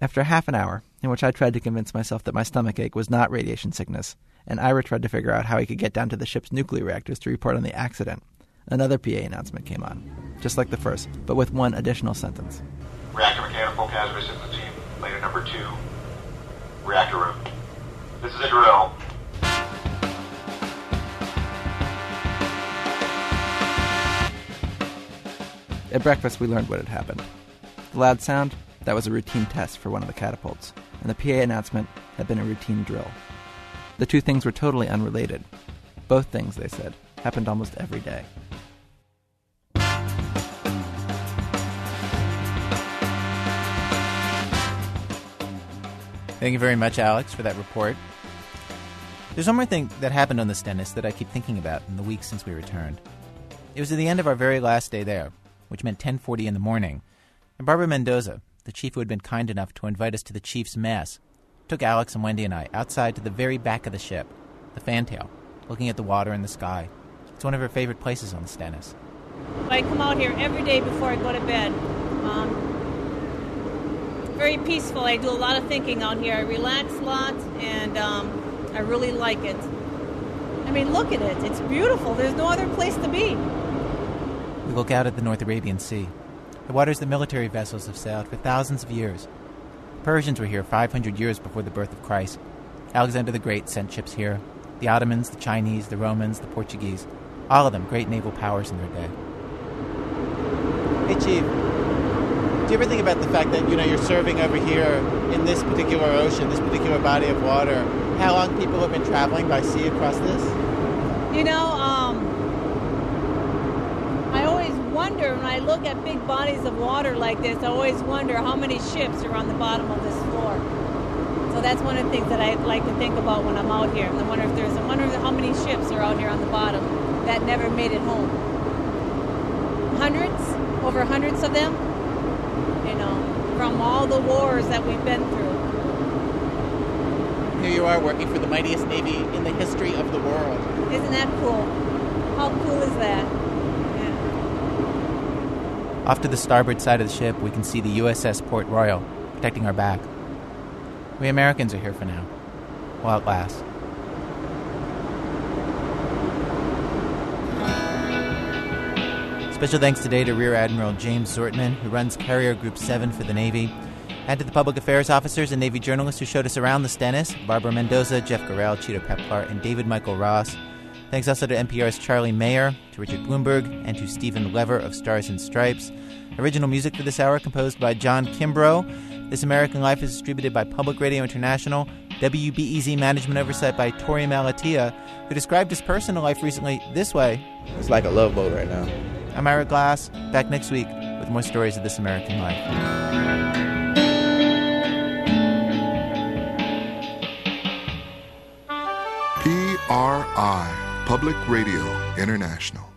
After half an hour, in which I tried to convince myself that my stomach ache was not radiation sickness, and Ira tried to figure out how he could get down to the ship's nuclear reactors to report on the accident. Another PA announcement came on, just like the first, but with one additional sentence. Reactor mechanical casualty assistance team, later number two, reactor room. This is a drill. At breakfast, we learned what had happened. The loud sound, that was a routine test for one of the catapults, and the PA announcement had been a routine drill. The two things were totally unrelated. Both things, they said, happened almost every day. Thank you very much, Alex, for that report. There's one more thing that happened on the Stennis that I keep thinking about in the weeks since we returned. It was at the end of our very last day there, which meant 10:40 in the morning, and Barbara Mendoza, the chief who had been kind enough to invite us to the chief's mess, took Alex and Wendy and I outside to the very back of the ship, the fantail, looking at the water and the sky. It's one of her favorite places on the Stennis. I come out here every day before I go to bed. Um, very peaceful. I do a lot of thinking out here. I relax a lot, and um, I really like it. I mean, look at it. It's beautiful. There's no other place to be. We look out at the North Arabian Sea, the waters that military vessels have sailed for thousands of years. Persians were here 500 years before the birth of Christ. Alexander the Great sent ships here. The Ottomans, the Chinese, the Romans, the Portuguese, all of them great naval powers in their day. Hey, Chief. Do you ever think about the fact that you know you're serving over here in this particular ocean, this particular body of water? How long people have been traveling by sea across this? You know, um, I always wonder when I look at big bodies of water like this. I always wonder how many ships are on the bottom of this floor. So that's one of the things that I like to think about when I'm out here. I wonder if there's, I wonder how many ships are out here on the bottom that never made it home. Hundreds, over hundreds of them. You know, from all the wars that we've been through. Here you are working for the mightiest navy in the history of the world. Isn't that cool? How cool is that? Off to the starboard side of the ship, we can see the USS Port Royal protecting our back. We Americans are here for now, while it lasts. Special thanks today to Rear Admiral James Zortman, who runs Carrier Group 7 for the Navy, and to the public affairs officers and Navy journalists who showed us around the Stennis Barbara Mendoza, Jeff Gorell, Cheeto Peplar, and David Michael Ross. Thanks also to NPR's Charlie Mayer, to Richard Bloomberg, and to Stephen Lever of Stars and Stripes. Original music for this hour composed by John Kimbrough. This American Life is distributed by Public Radio International. WBEZ management oversight by Torey Malatia, who described his personal life recently this way It's like a love boat right now. I'm Ira Glass, back next week with more stories of this American life. PRI, Public Radio International.